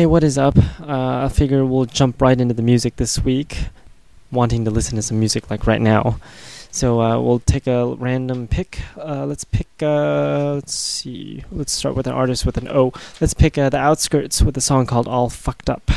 Hey, what is up? Uh, I figure we'll jump right into the music this week, wanting to listen to some music like right now. So uh, we'll take a random pick. Uh, let's pick, uh, let's see, let's start with an artist with an O. Let's pick uh, The Outskirts with a song called All Fucked Up.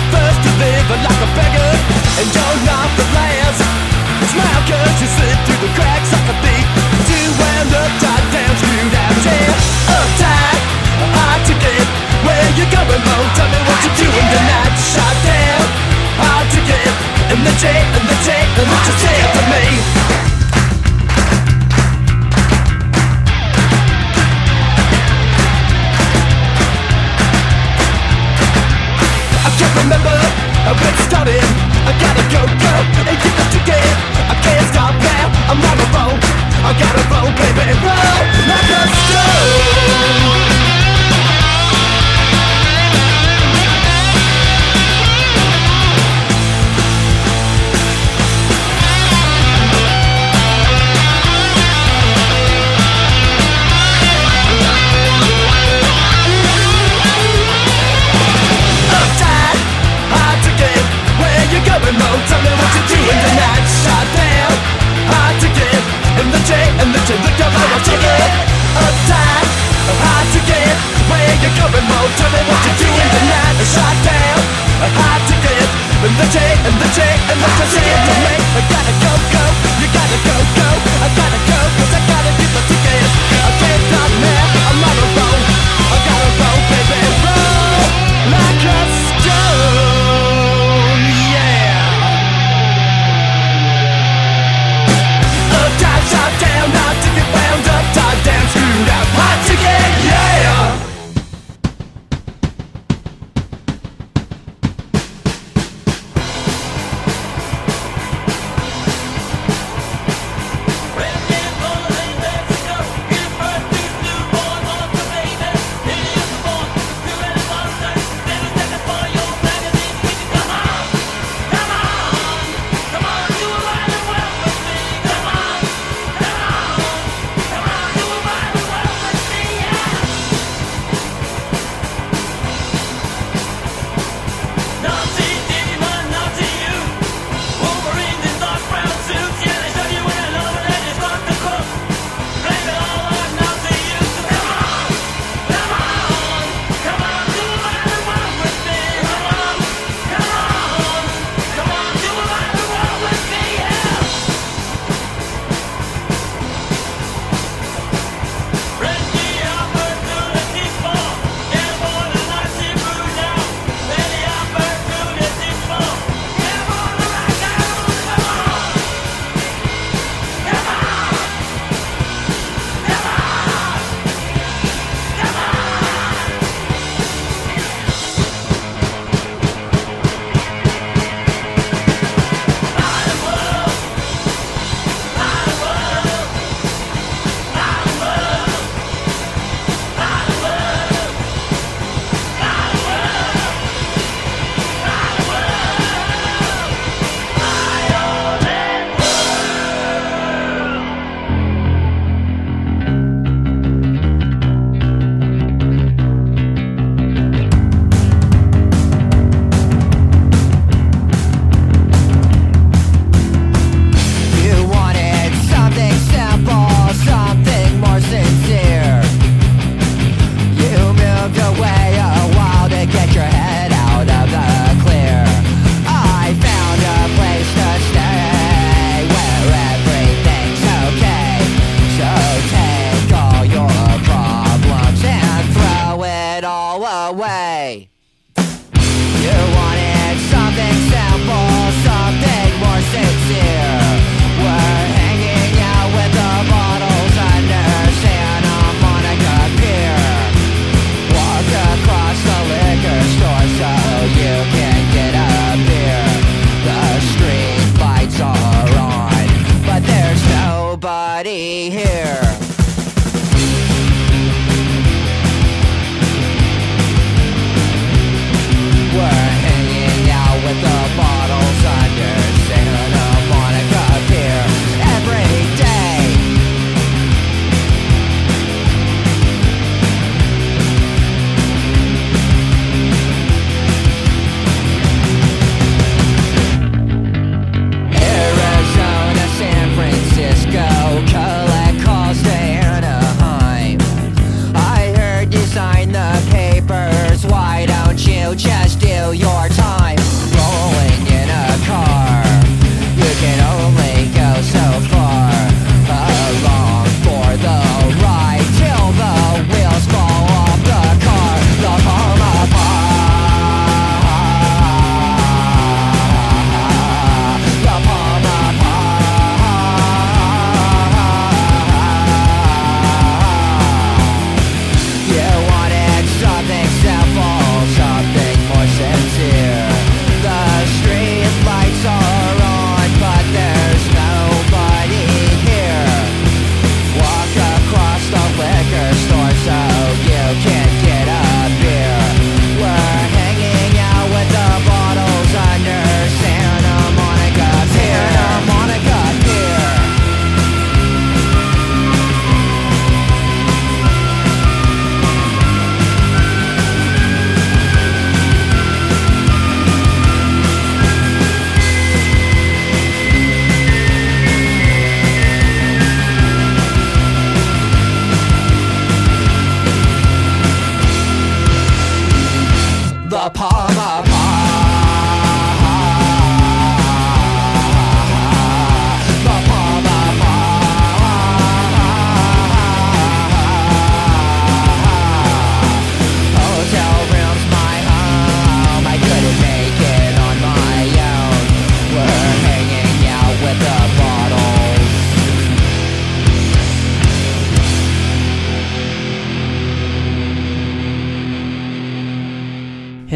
the first to live like a beggar And you're not the last. Smile cause you slip through the cracks like a thief. To Two wound uptight, down, screwed out Yeah, uptight, hard to get. Where you going, Mo? Tell me what you're doing tonight. Shot down, hard to get, And the J, and the J, and the you say me? I gotta go, go, and get up to get I can't stop now, I'm on a roll. I got a roll, baby, roll. Like a stone Tell me what do in the night. Shot down, In the day the day I gotta Where you go Tell me what do in the night. Shot down, In the day the day the day I gotta go, go. You gotta go, go. I gotta go Cause I gotta get my ticket. I can't stop now.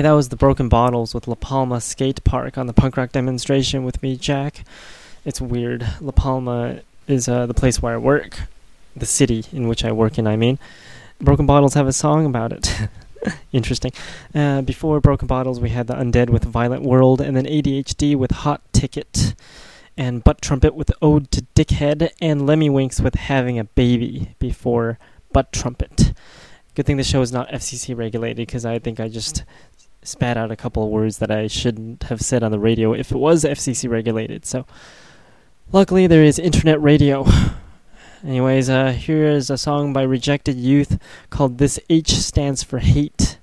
That was the Broken Bottles with La Palma Skate Park on the punk rock demonstration with me, Jack. It's weird. La Palma is uh, the place where I work, the city in which I work in, I mean. Broken Bottles have a song about it. Interesting. Uh, before Broken Bottles, we had the Undead with Violent World, and then ADHD with Hot Ticket, and Butt Trumpet with Ode to Dickhead, and Lemmy Winks with Having a Baby before Butt Trumpet. Good thing the show is not FCC regulated because I think I just spat out a couple of words that I shouldn't have said on the radio if it was FCC regulated. So, luckily, there is internet radio. Anyways, uh, here is a song by Rejected Youth called This H Stands for Hate.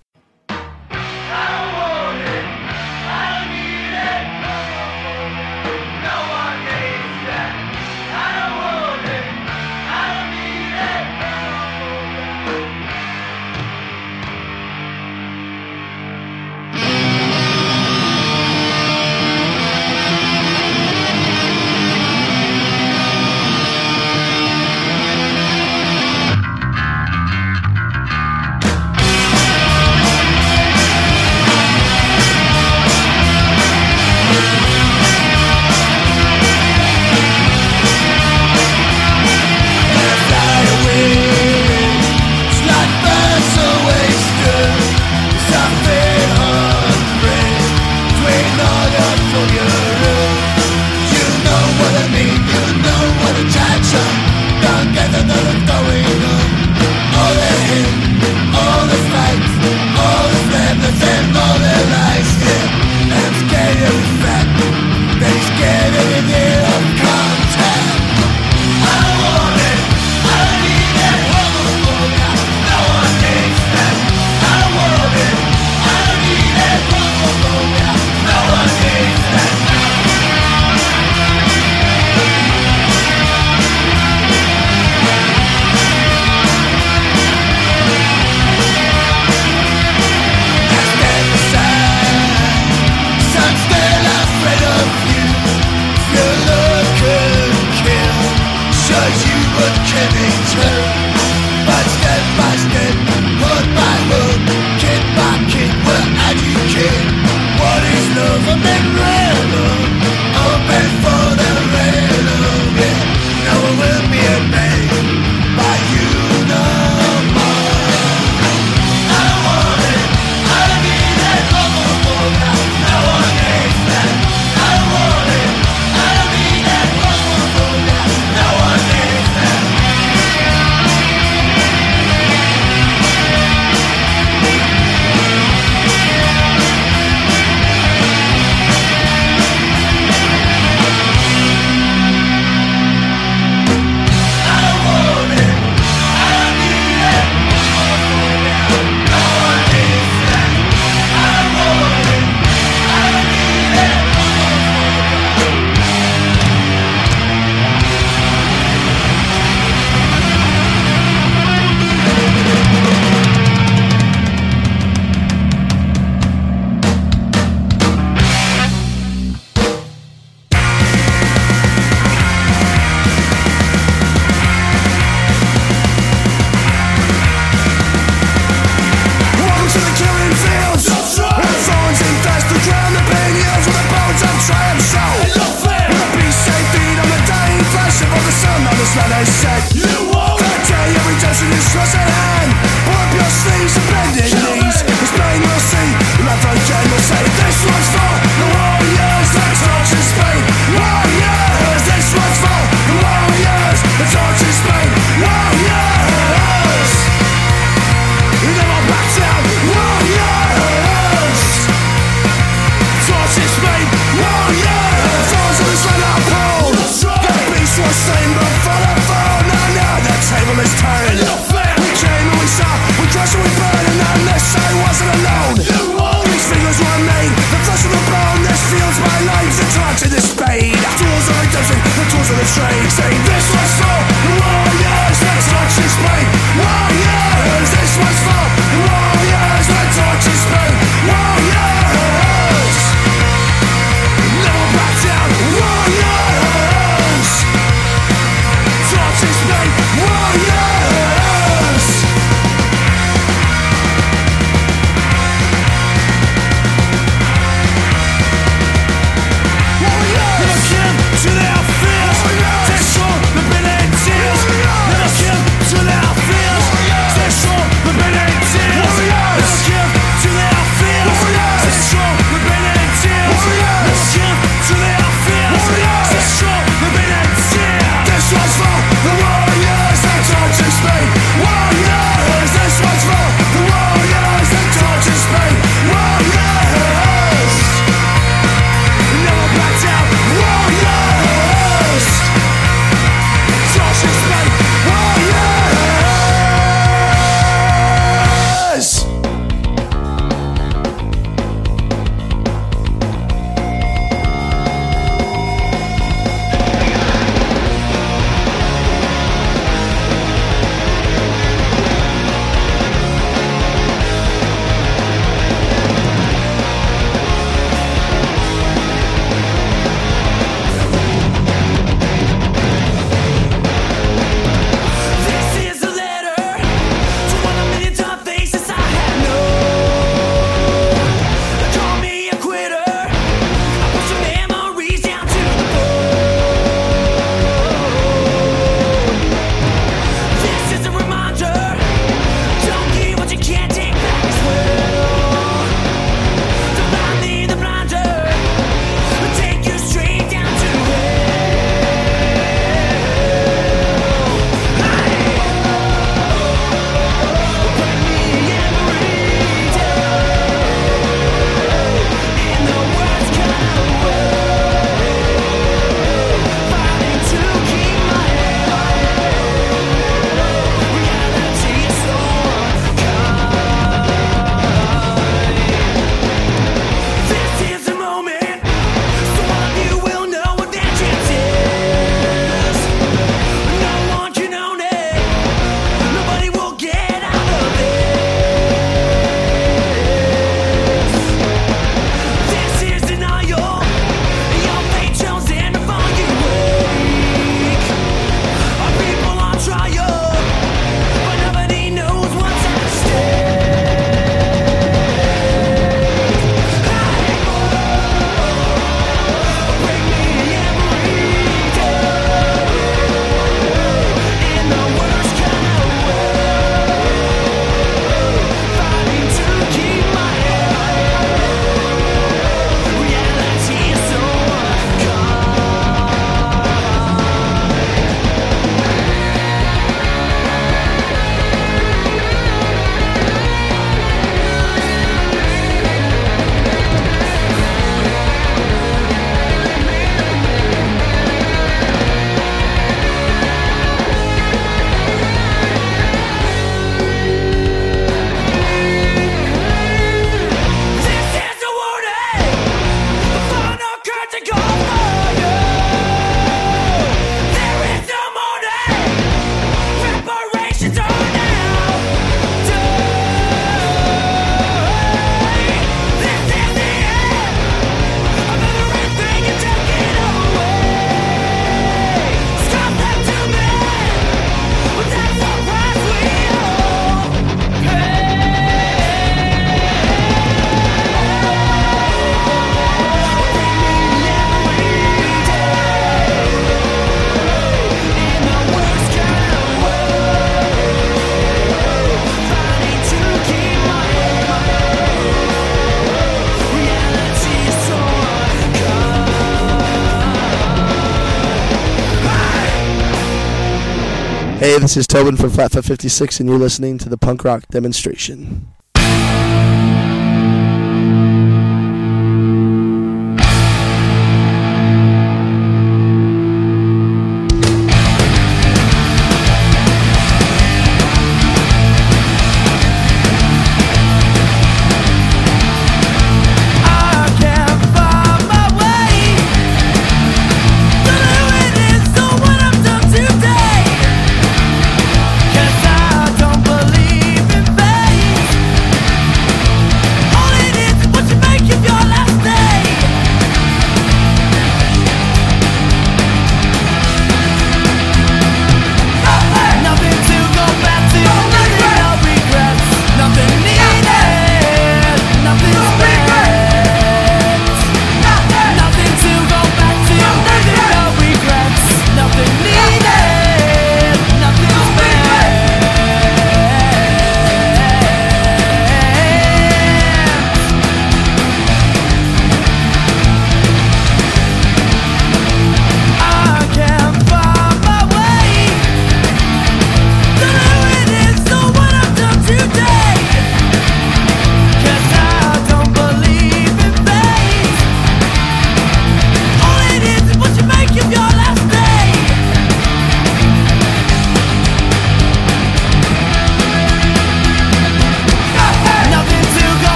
this is Tobin from Flatfoot 56, and you're listening to the punk rock demonstration.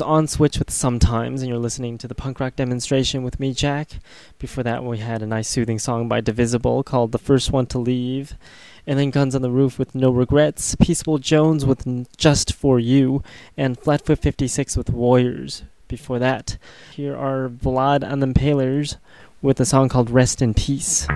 was on Switch with Sometimes, and you're listening to the punk rock demonstration with me, Jack. Before that, we had a nice soothing song by Divisible called The First One to Leave, and then Guns on the Roof with No Regrets, Peaceful Jones with Just For You, and Flatfoot 56 with Warriors. Before that, here are Vlad and the Palers with a song called Rest in Peace.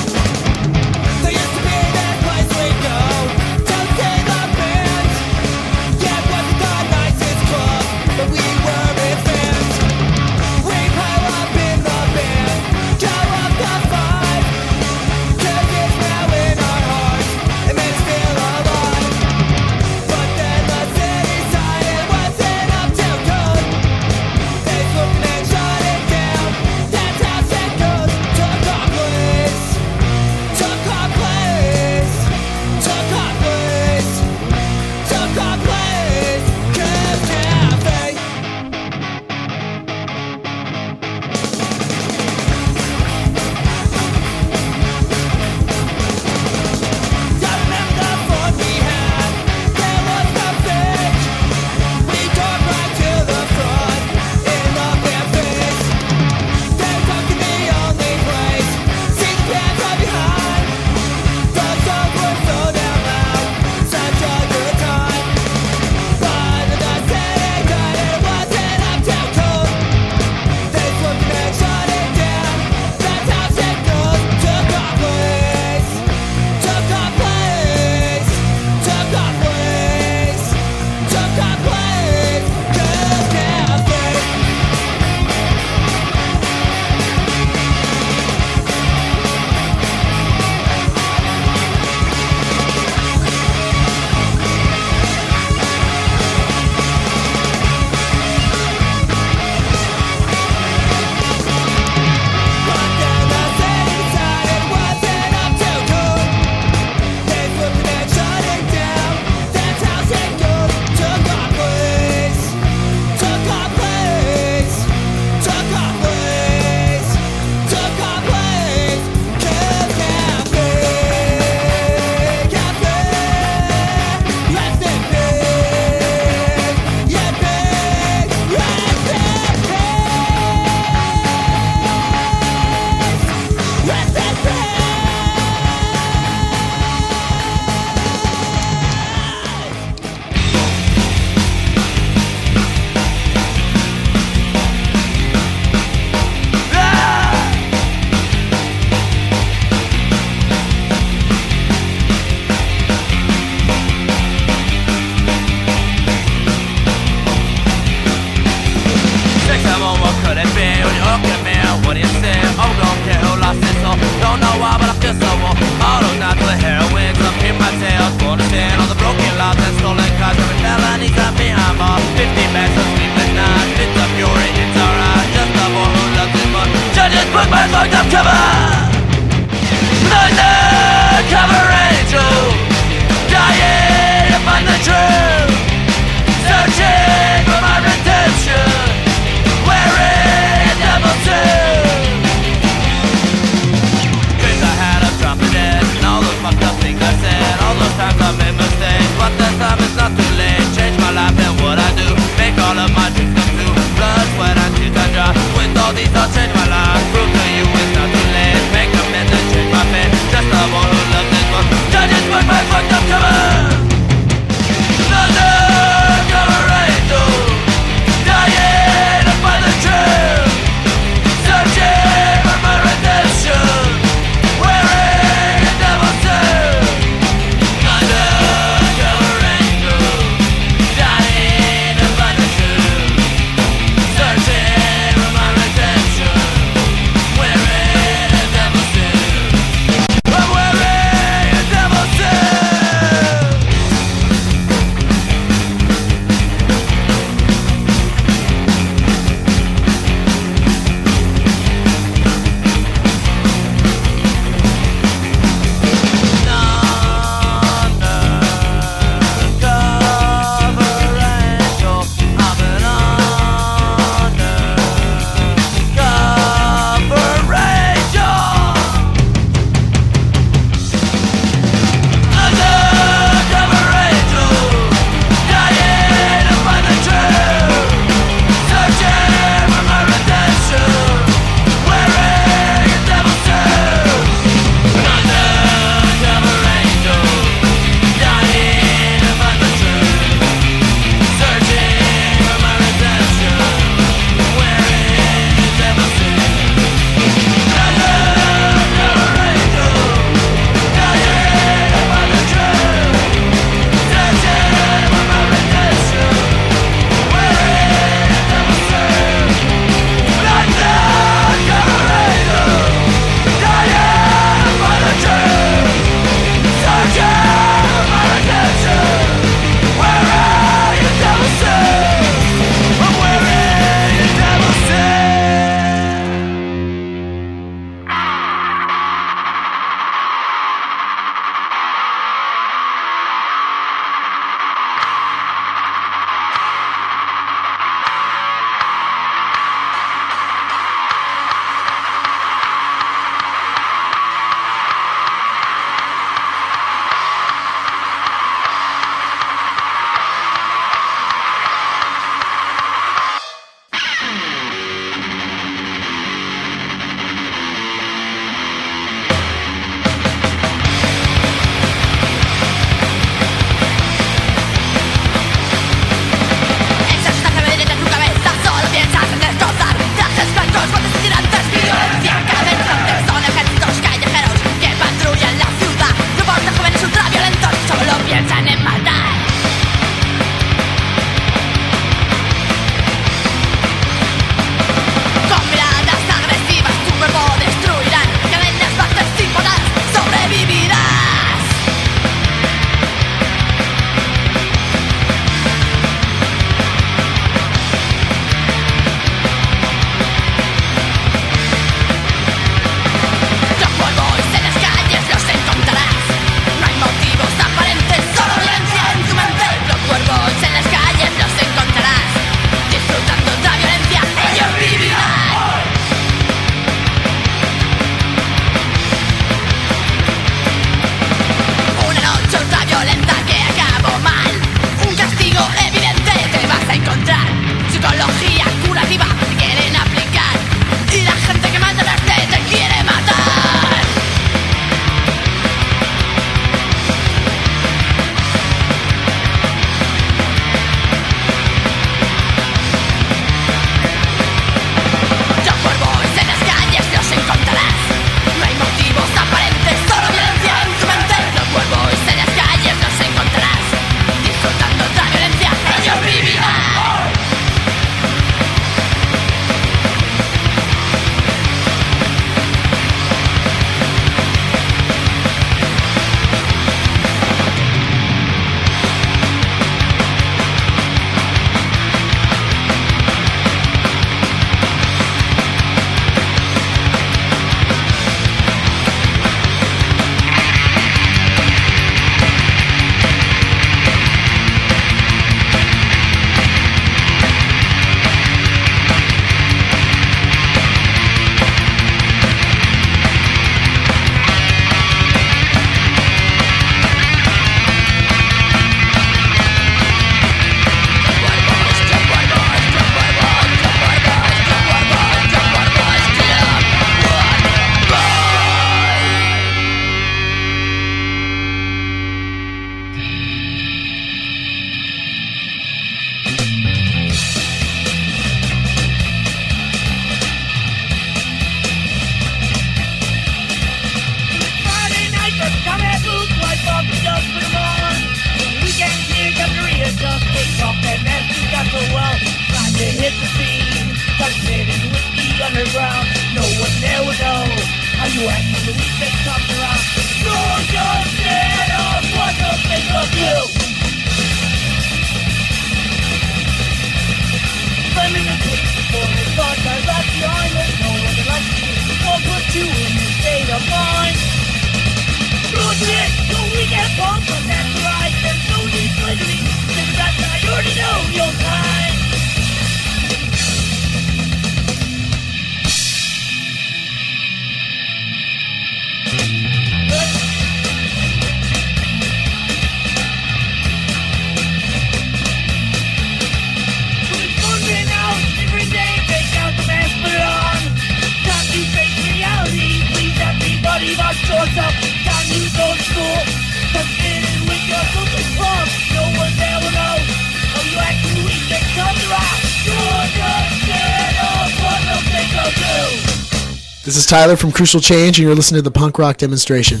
Tyler from Crucial Change, and you're listening to the punk rock demonstration.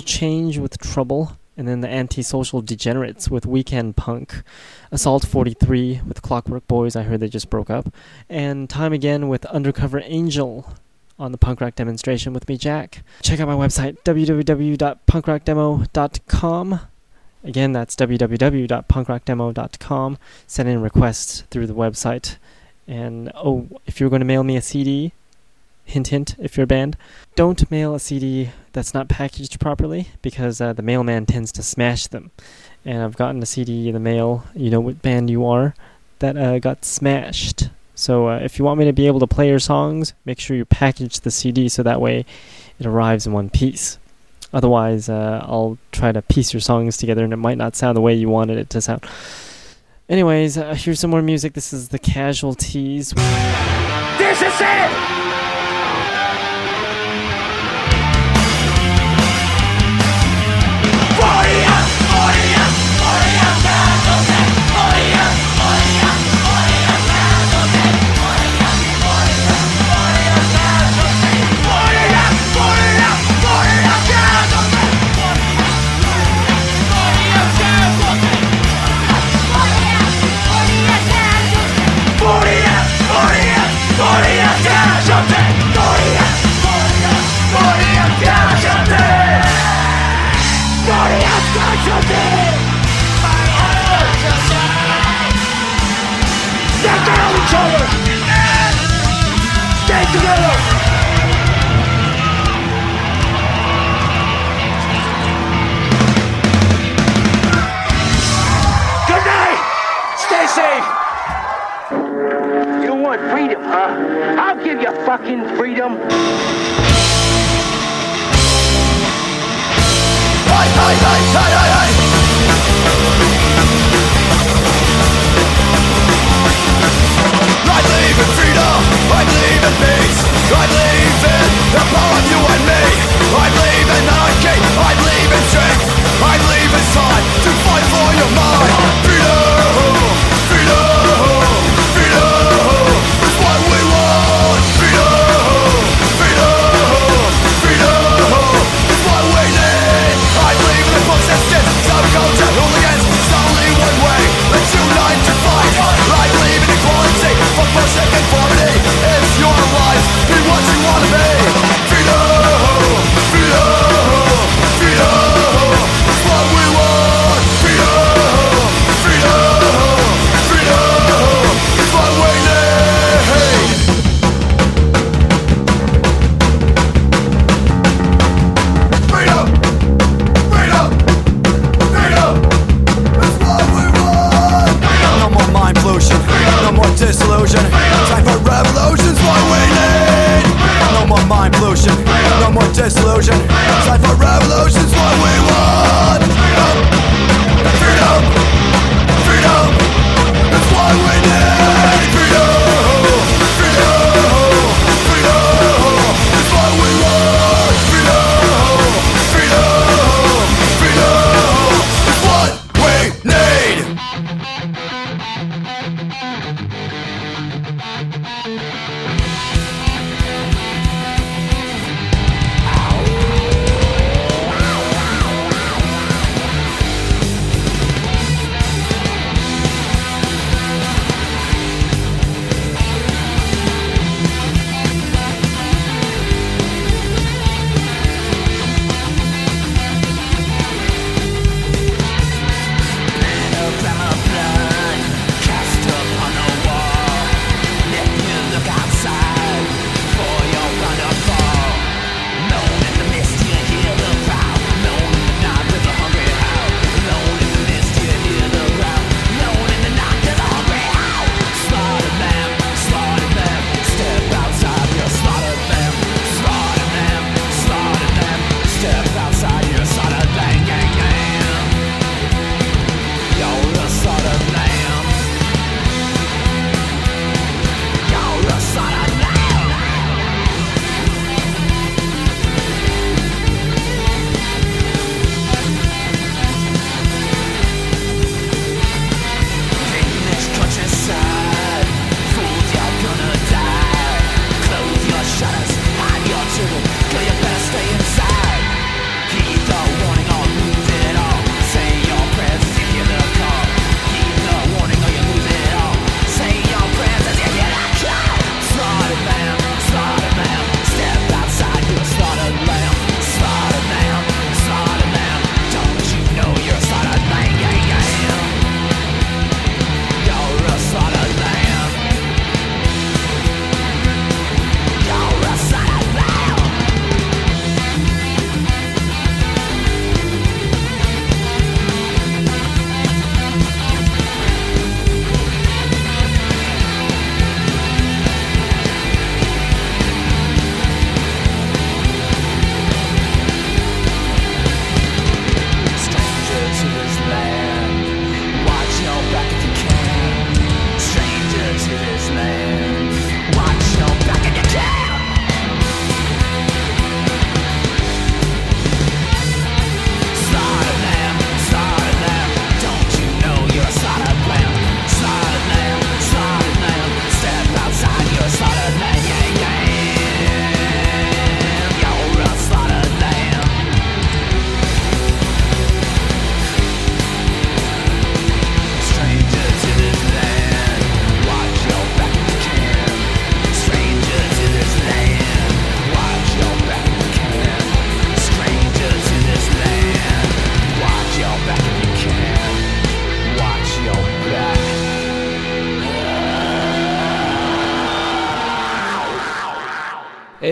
Crucial Change with Trouble, and then the Antisocial Degenerates with Weekend Punk, Assault 43 with Clockwork Boys, I heard they just broke up, and Time Again with Undercover Angel on the punk rock demonstration with me, Jack. Check out my website, www.punkrockdemo.com. Again, that's www.punkrockdemo.com. Send in requests through the website. And oh, if you're going to mail me a CD, hint hint, if you're a band, don't mail a CD that's not packaged properly because uh, the mailman tends to smash them. And I've gotten a CD in the mail, you know what band you are, that uh, got smashed. So uh, if you want me to be able to play your songs, make sure you package the CD so that way it arrives in one piece. Otherwise, uh, I'll try to piece your songs together and it might not sound the way you wanted it to sound. Anyways, uh, here's some more music. This is the Casualties. This is it!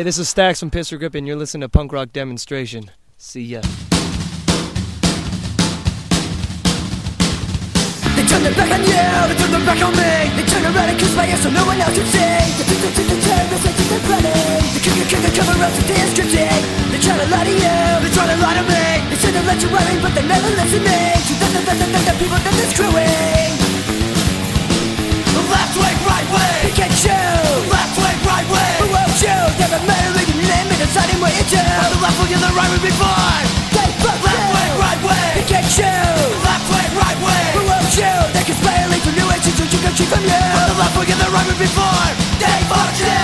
This is Stax from Pistol Grip, and you're listening to Punk Rock Demonstration. See ya. They turn their back on you, they turn their back on me. They turn around and kiss my ear so no one else can see. They think they turn, they're kick kick the cover up so they're scripting They try to lie to you, they try to lie to me. They say they let you running but they never listen to the, the, the, the, the, the people that they're screwing. Left wing, right wing They can't shoot Left wing, right wing Who won't shoot? Never matter in your name and deciding what you. Do On the left and the right wing before. They fuck Left wing, right wing They can't shoot Left wing, right wing Who won't shoot? They conspire link for new agents so you can keep from you. On the left and the right wing before. They fuck you.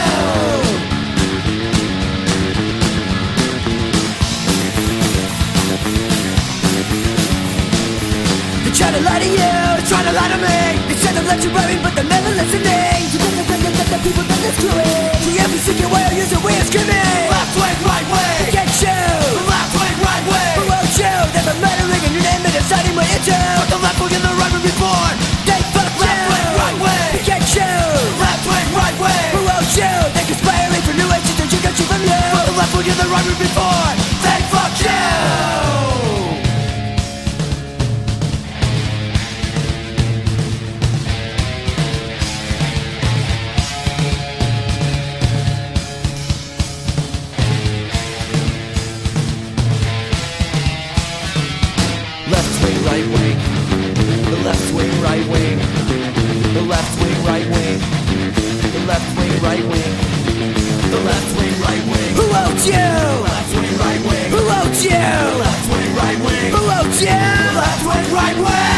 They try to lie to you, they try to lie to me. They they'll let you worry, but they're never listening To the, people that they're screwing To every single way, use a way of screaming. Left wing, right wing can't shoot Left wing, right wing Who won't shoot? Never mattering in your name and deciding what you do. But the left wing and the right wing before They fuck you. Left wing, right wing can't shoot Left wing, right wing Who won't shoot? They conspiring for new agents and you can shoot from you. But the left wing and the right wing before They fuck you wing, right wing. The left wing, right wing. The left wing, right wing. The left wing, right wing. Who wrote you? Left wing, right wing. Who wrote you? Left wing, right wing. Who wrote you? Left wing, right wing.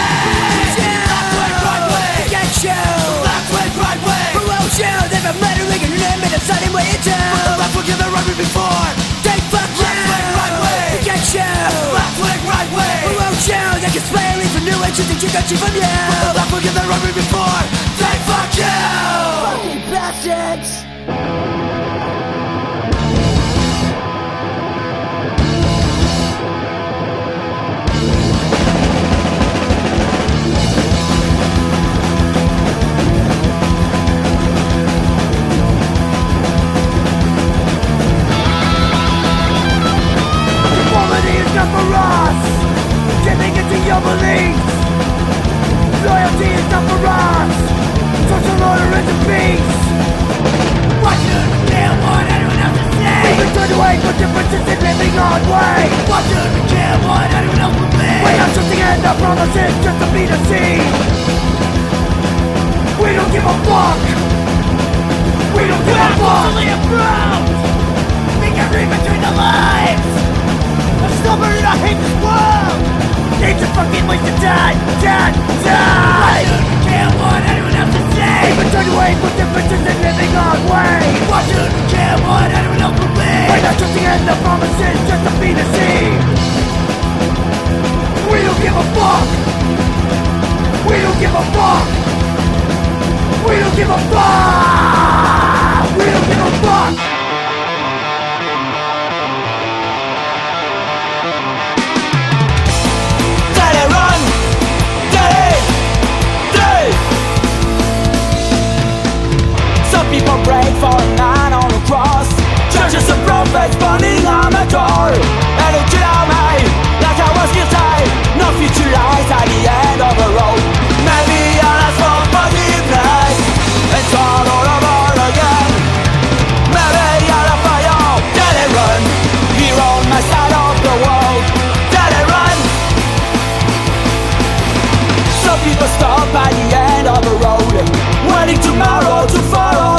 Left wing, right wing. Get you. The left wing, right wing. Who wrote you? They've been murdering your name and deciding what you do. The left wing give the right wing before. They fuck you. Left wing, right wing. Get you. Left wing, right wing. You? They can spray for new entries and you got you from you. But the left wing give the right before. They fuck you. Fucking bastards. Equality is your beliefs. Loyalty is not for us. Social order is a beast. Why should we care what anyone else is saying? We've been turned away for differences in living our way. Why should we care what anyone else will be? Not trusting in the promises just to be deceived. We don't give a fuck. We don't give a fuck. We're approved. We can read between the lines. I'm and I hate this world. Need to fucking waste time, time, time. Why should we care what anyone else is saying? We've been turned away for differences in living our way. Should we care what anyone else will be? We're not trusting in the promises just to be deceived. We don't give a fuck. We don't give a fuck. We don't give a fuck. We don't give a fuck. Pray for a man on a cross. Churches and prophets burning on my door. And it kill me like I was guilty. No future lies at the end of the road. Maybe I'll ask for forgiveness. And start all over again. Maybe I'll fire, let it run. Here on my side of the world. Let it run. Some people stop at the end of the road. Waiting tomorrow to follow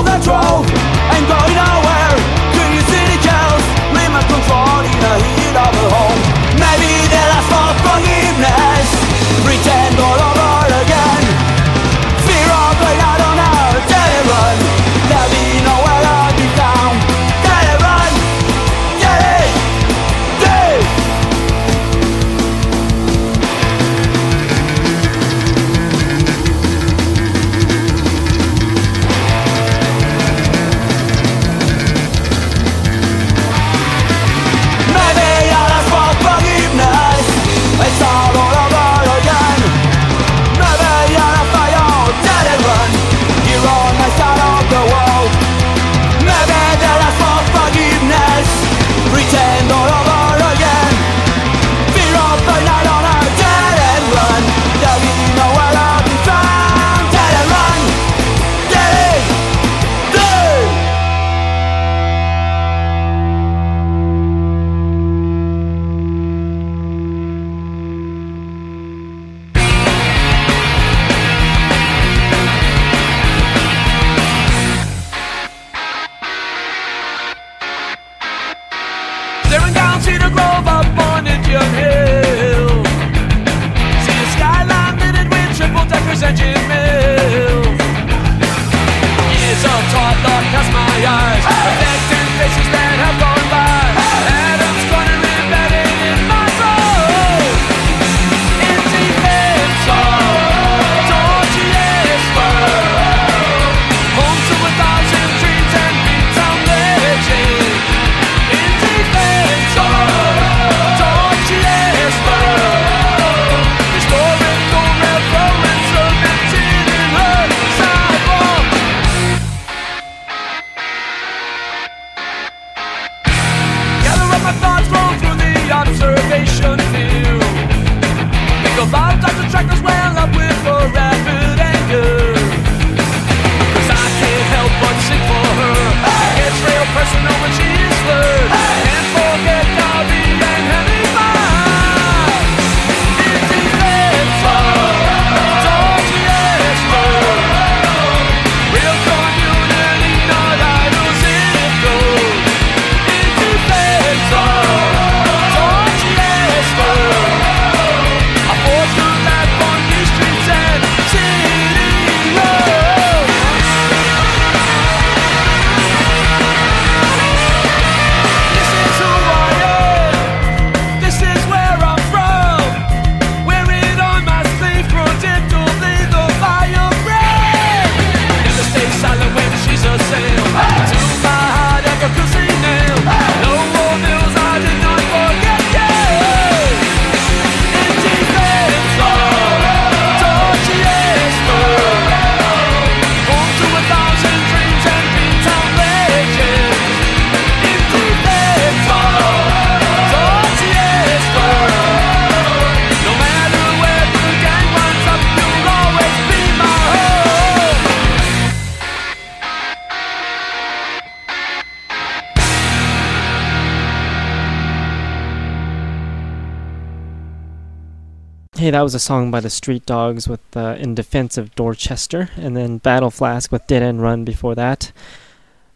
that was a song by the Street Dogs with uh, "In Defense of Dorchester," and then Battle Flask with "Dead End Run" before that.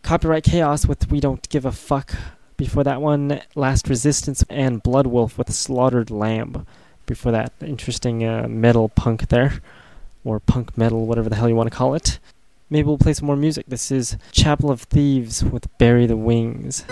Copyright Chaos with "We Don't Give a Fuck" before that one. Last Resistance and Blood Wolf with "Slaughtered Lamb" before that. Interesting uh, metal punk there, or punk metal, whatever the hell you want to call it. Maybe we'll play some more music. This is Chapel of Thieves with "Bury the Wings."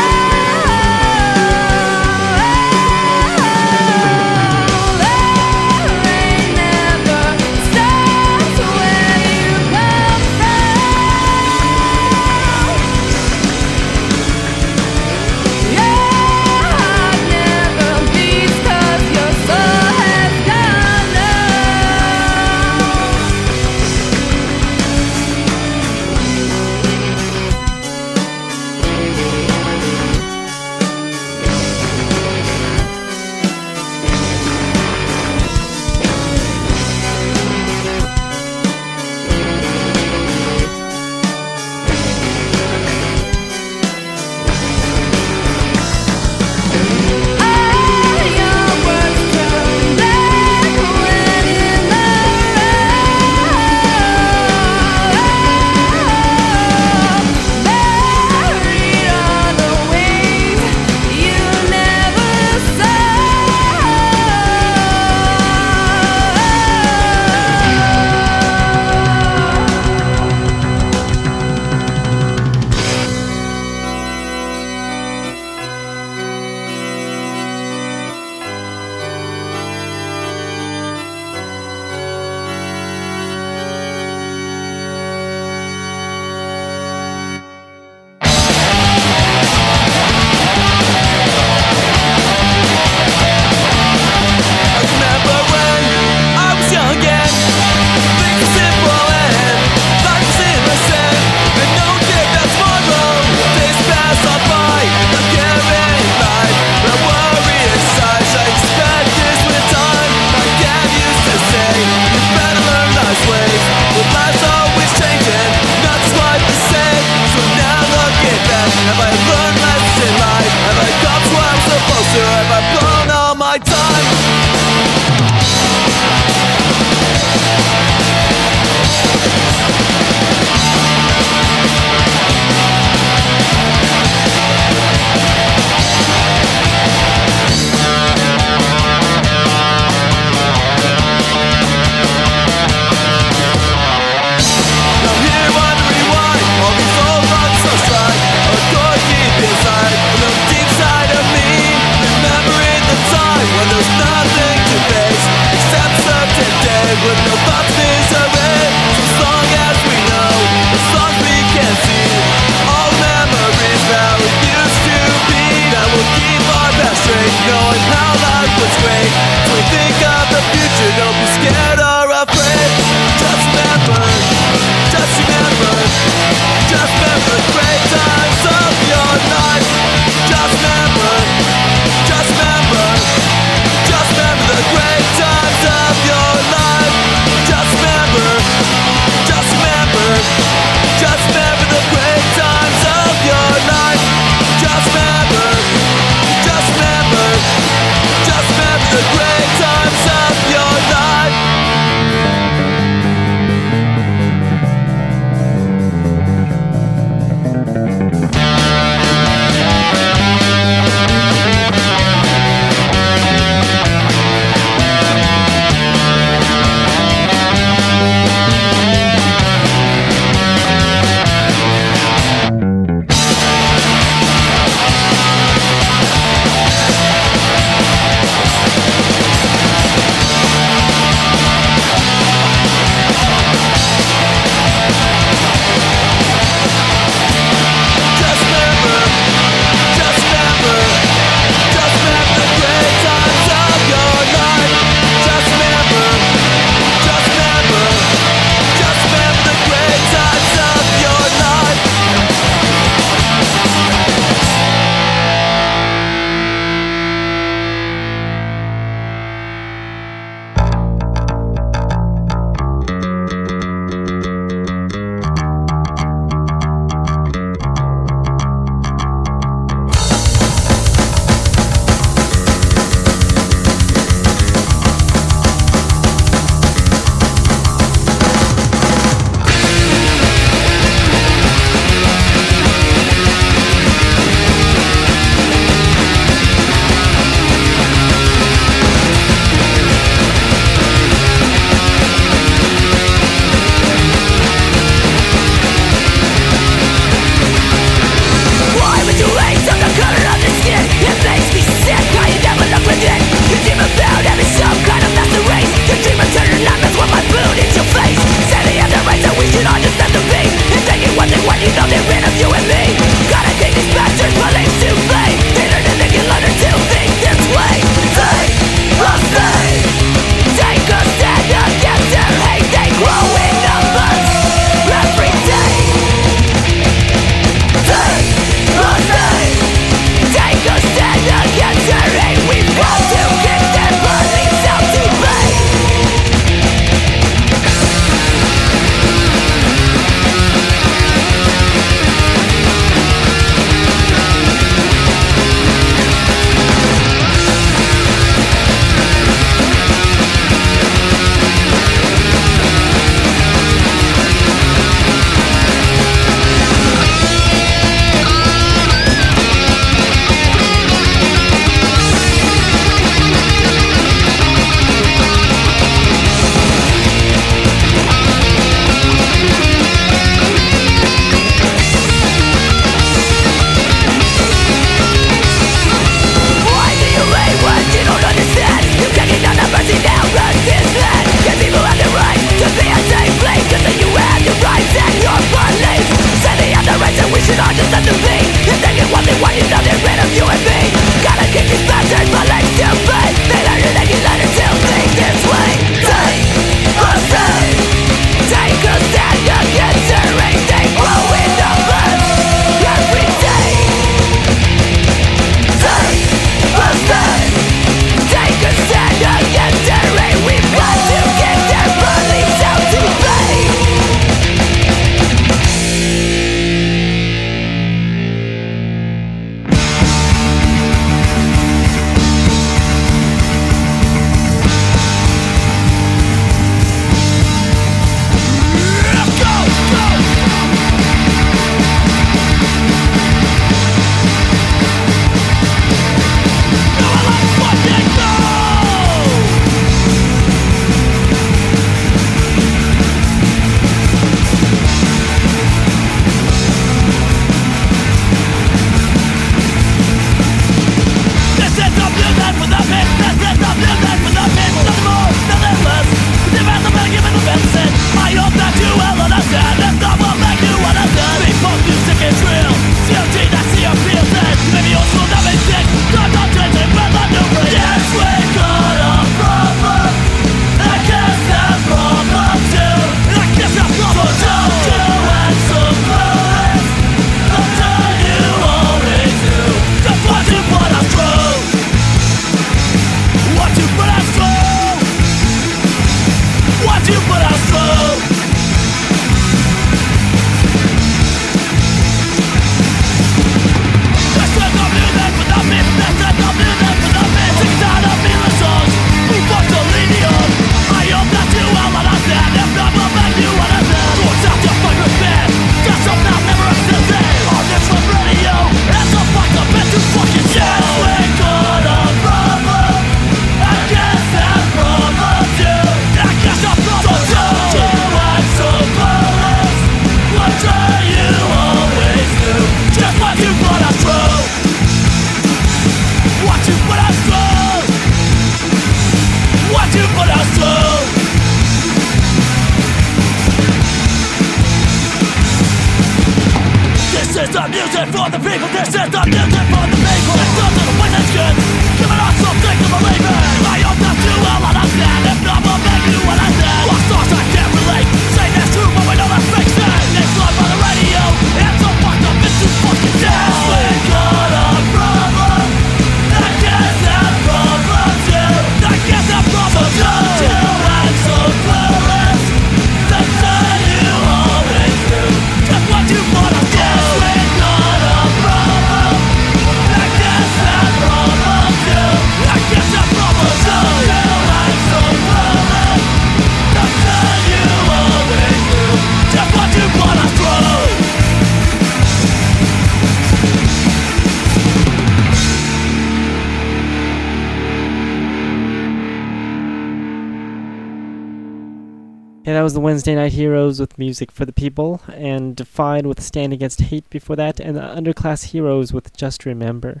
Wednesday Night Heroes with Music for the People, and Defied with Stand Against Hate before that, and Underclass Heroes with Just Remember.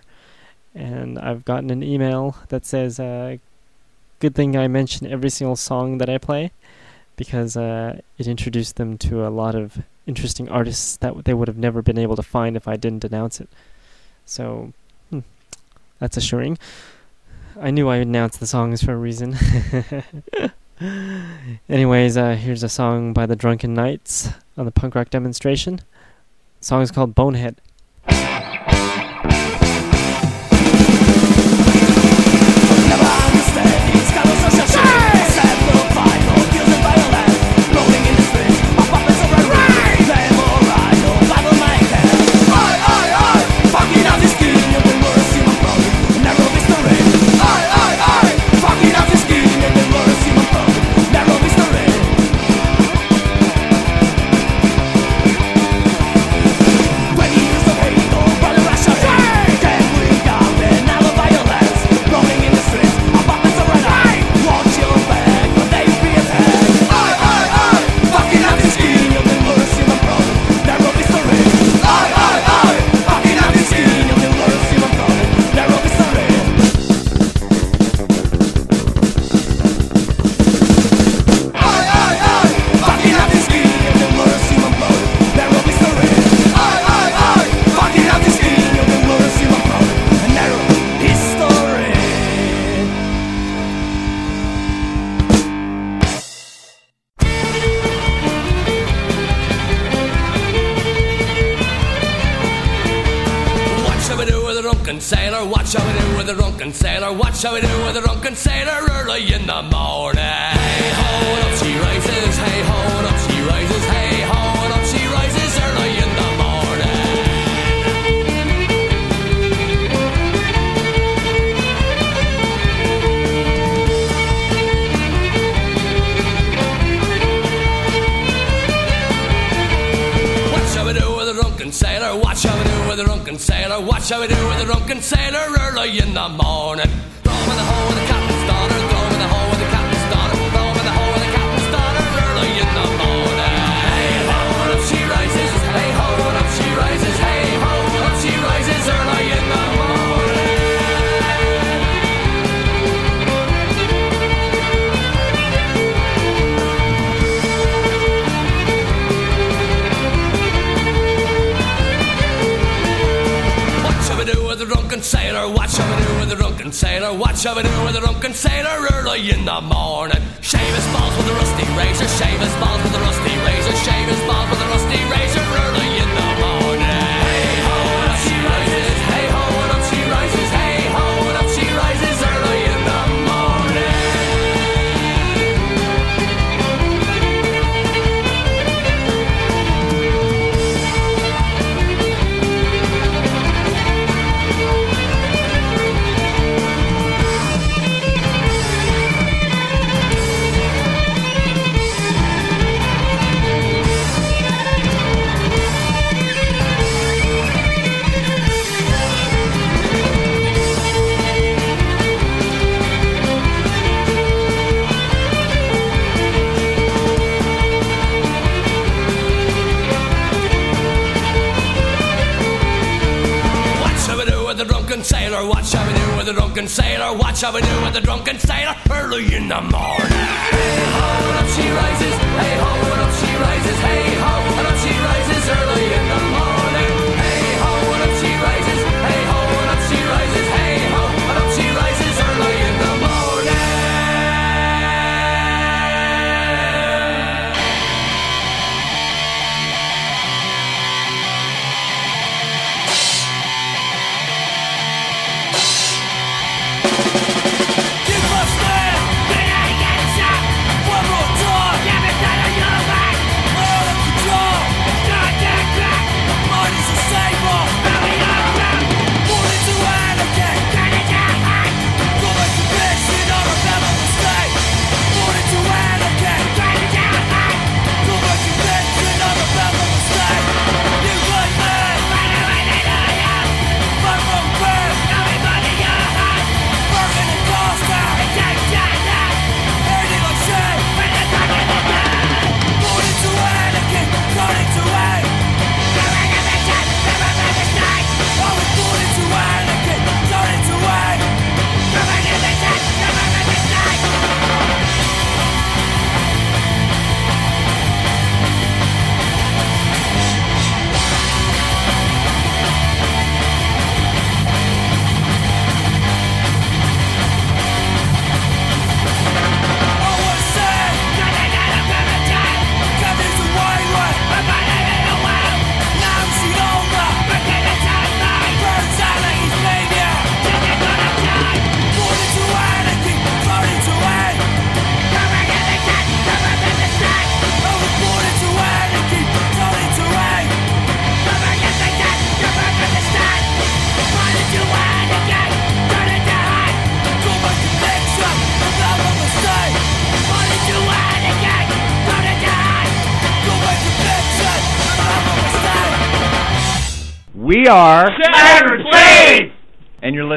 And I've gotten an email that says, uh, Good thing I mention every single song that I play, because uh, it introduced them to a lot of interesting artists that they would have never been able to find if I didn't announce it. So, hmm, that's assuring. I knew I announced the songs for a reason. Anyways, uh, here's a song by the Drunken Knights on the punk rock demonstration. The song is called Bonehead.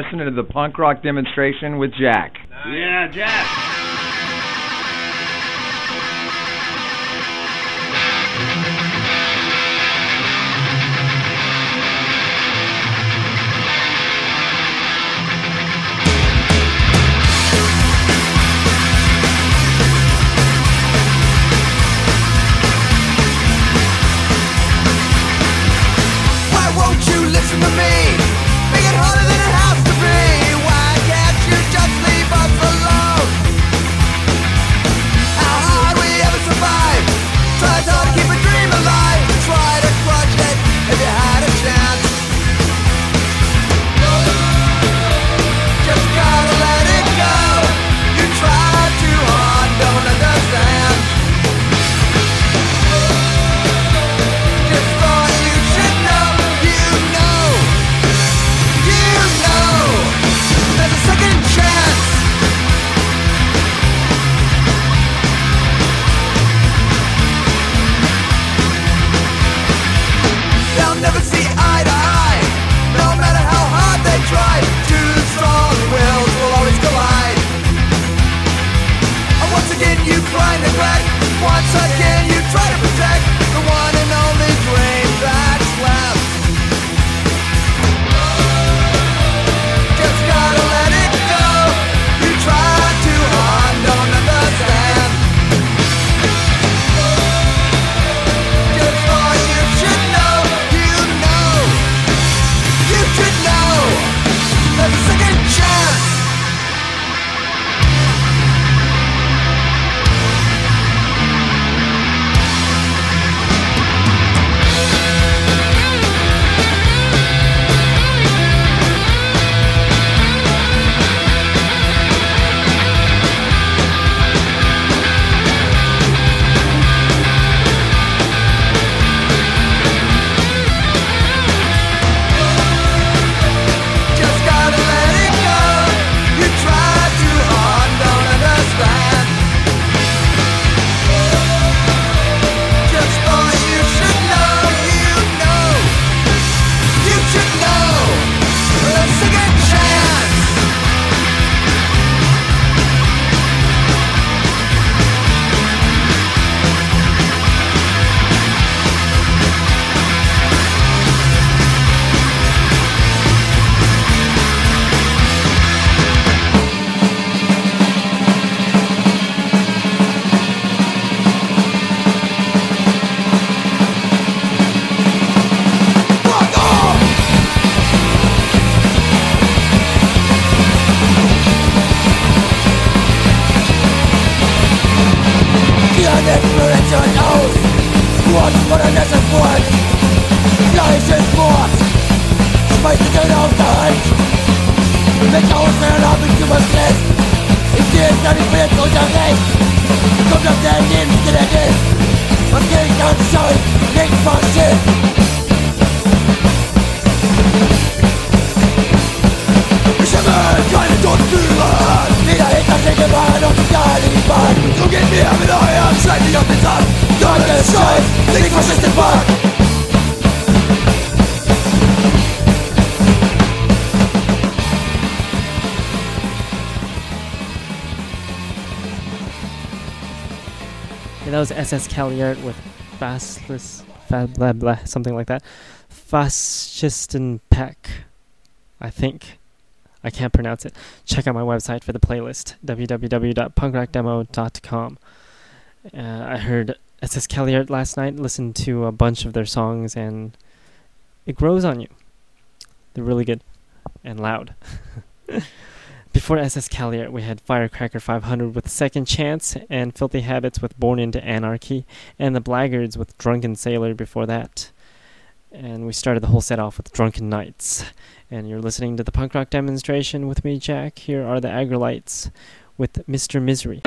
Listening to the punk rock demonstration with Jack. Yeah, Jack. Why won't you listen to me? SS Kaliert with Fastless, fa- blah, blah, something like that. Fascisten Peck, I think. I can't pronounce it. Check out my website for the playlist, www.punkrockdemo.com. Uh, I heard SS Kaliert last night, listened to a bunch of their songs, and it grows on you. They're really good and loud. Before SS Kaliert, we had Firecracker 500 with Second Chance, and Filthy Habits with Born into Anarchy, and the Blackguards with Drunken Sailor before that. And we started the whole set off with Drunken Nights. And you're listening to the punk rock demonstration with me, Jack. Here are the Aggrolites with Mr. Misery.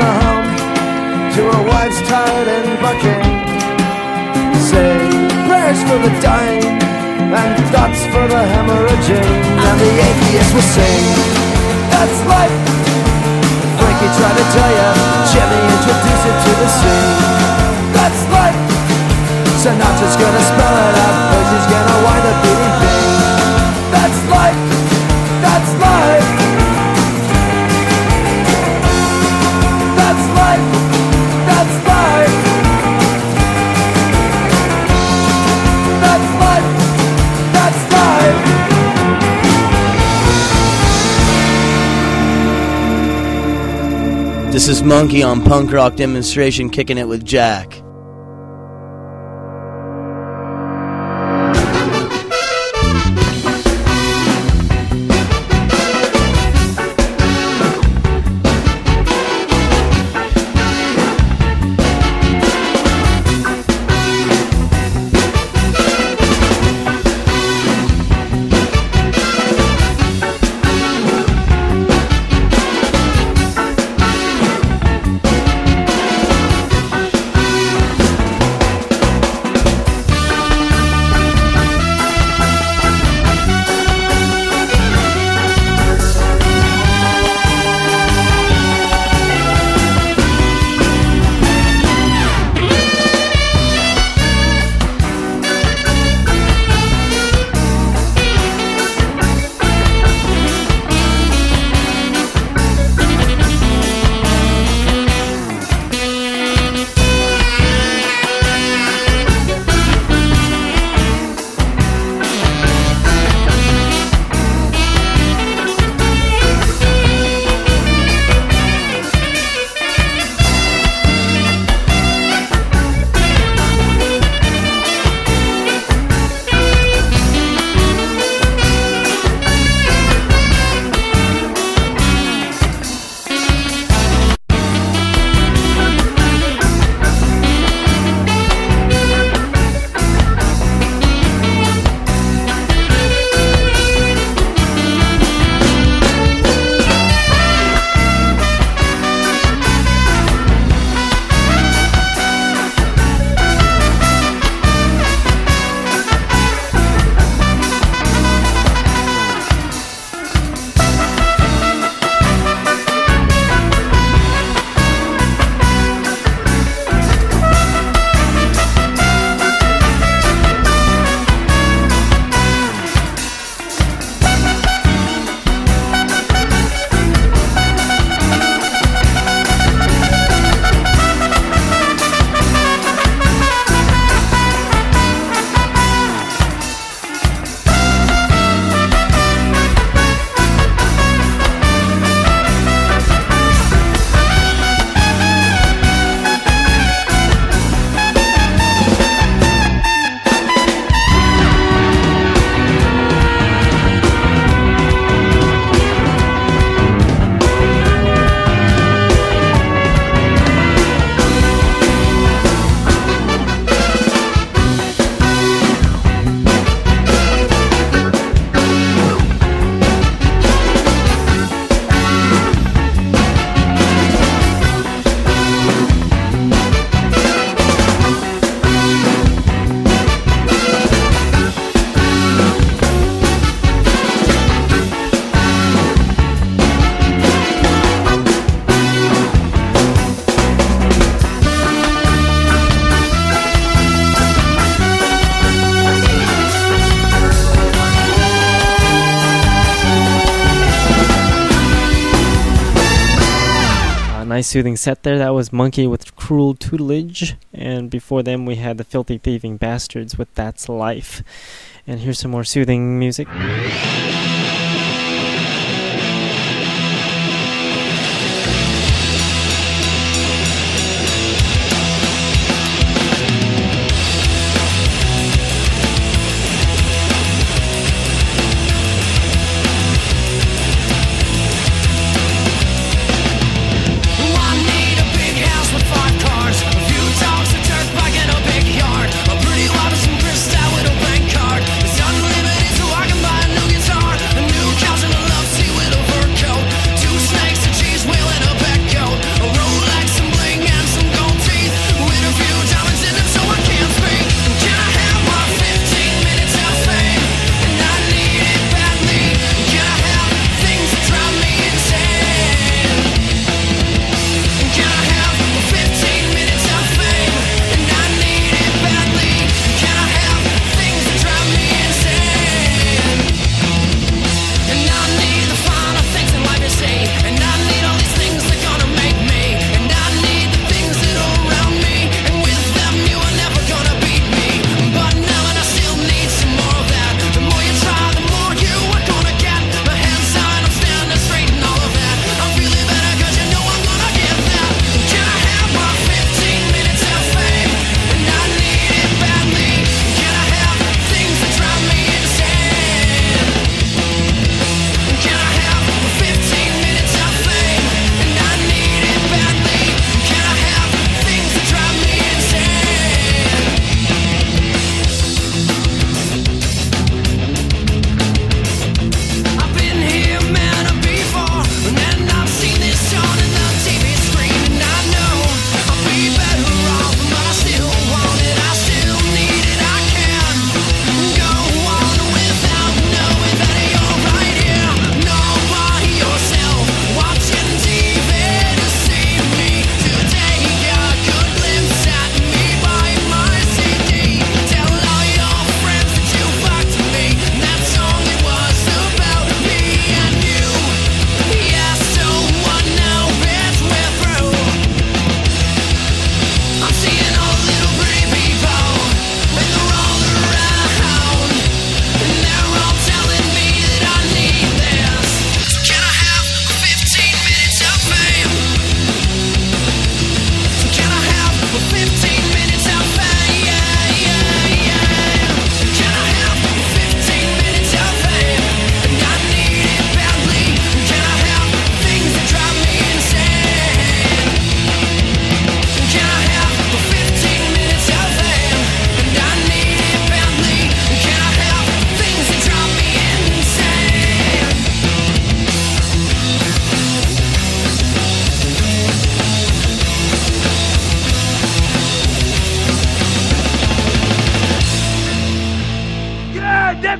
the home to a wife's tired and bucking. Say prayers for the dying and dots for the hemorrhaging. And the atheists will sing, that's life. Frankie tried to tell ya, Jimmy introduced it to the scene. That's life. Sinatra's gonna spell it out, but she's gonna wind up beating is Monkey on Punk Rock Demonstration kicking it with Jack. soothing set there. That was Monkey with Cruel Tutelage. And before them, we had the Filthy Thieving Bastards with That's Life. And here's some more soothing music.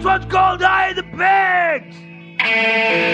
That's what's called I the pig!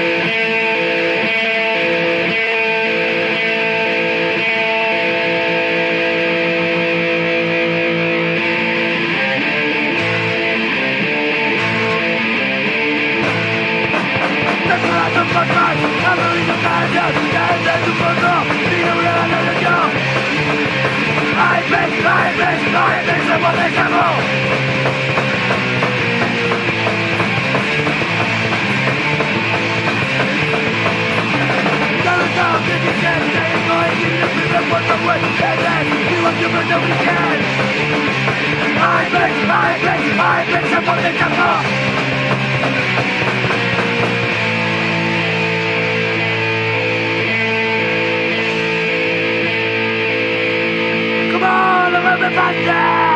what the way it is You are human, we can I bet, I bet, I bet someone they can Come on, everybody!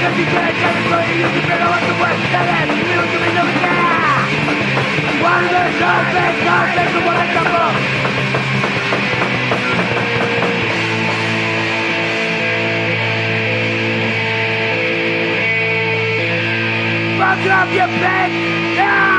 cause you can't come and play You can better like the West Dallas You don't give me no care Why do they start face, start face to what I come from? Fuck off your bitch! Yeah!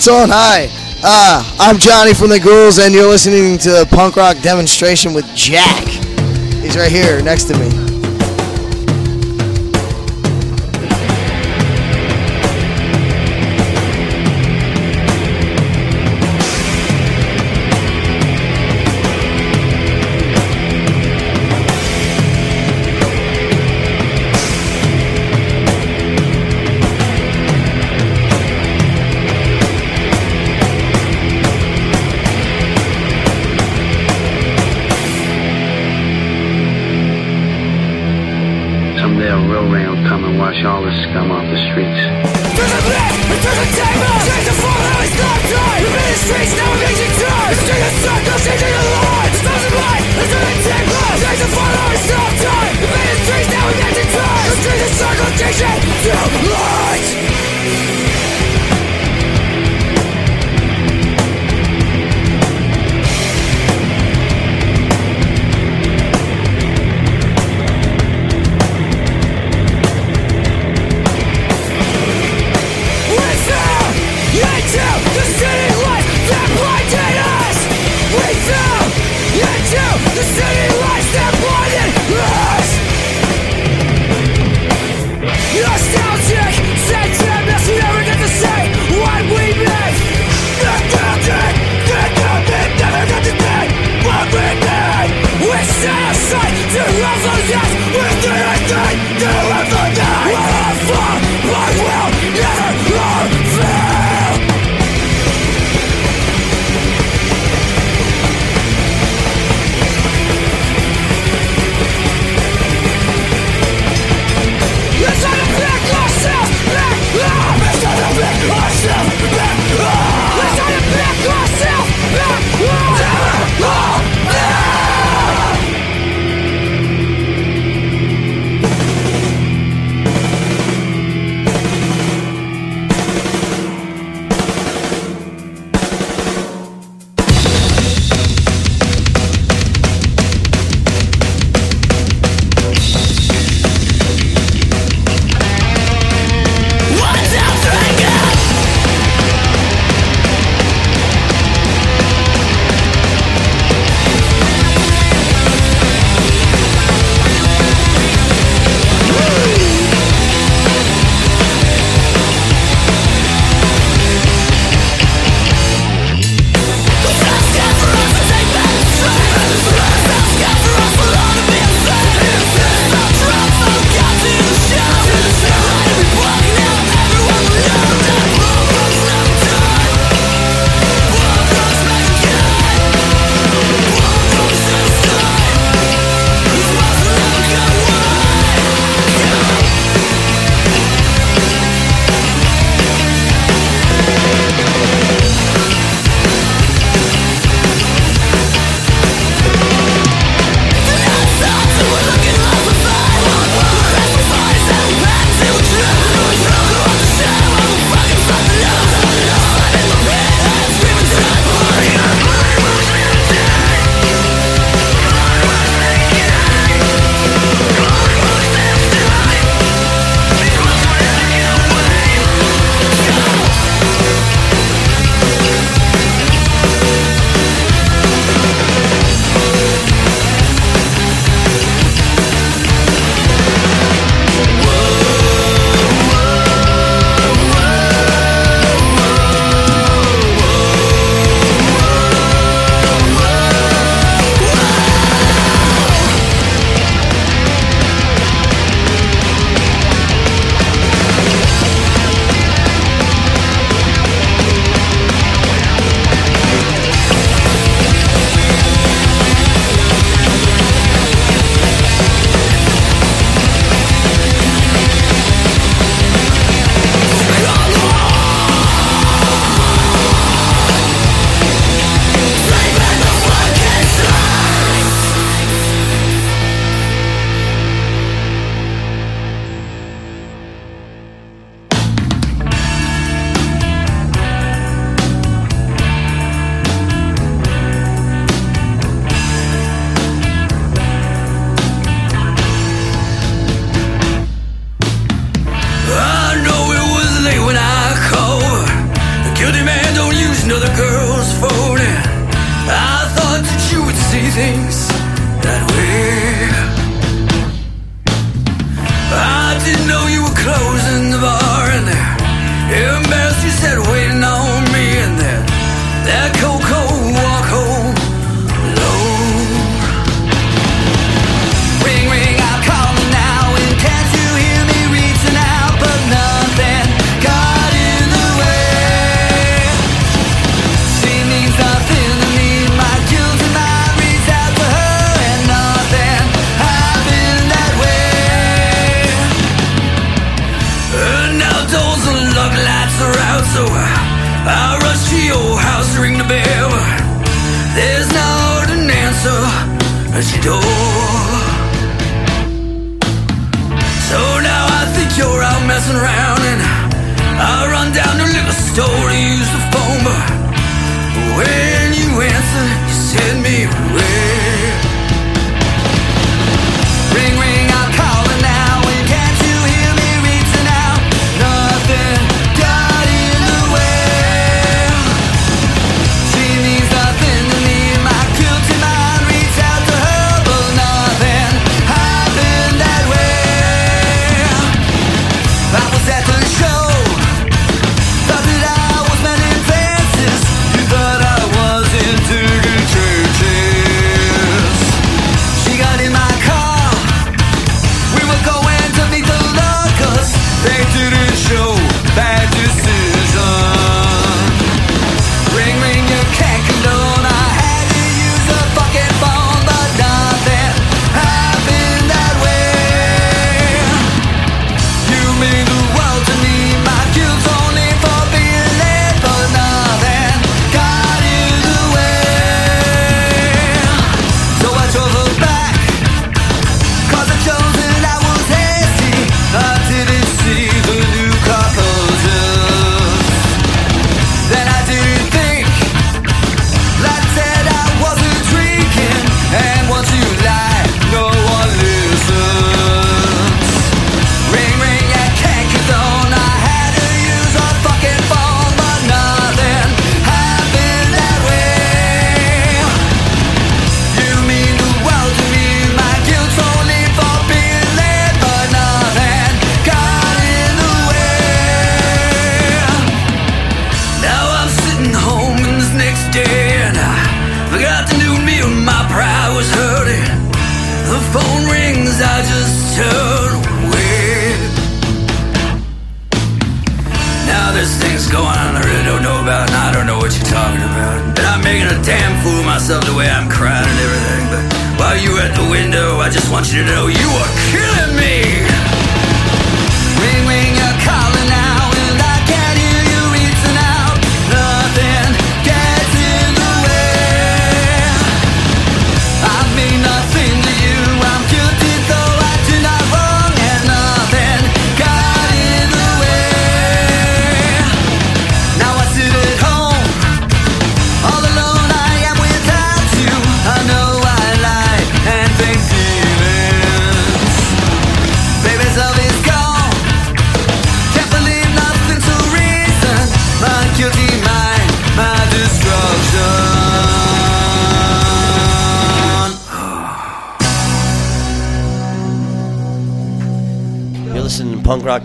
What's on? Hi. Uh, I'm Johnny from the Ghouls, and you're listening to Punk Rock Demonstration with Jack. He's right here next to me.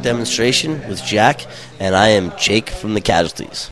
demonstration with Jack, and I am Jake from the Casualties.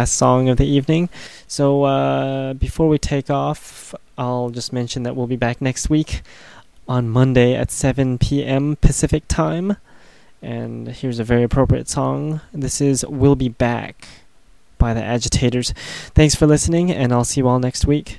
Last song of the evening. So uh, before we take off, I'll just mention that we'll be back next week on Monday at 7 p.m. Pacific time. And here's a very appropriate song. This is We'll Be Back by the Agitators. Thanks for listening, and I'll see you all next week.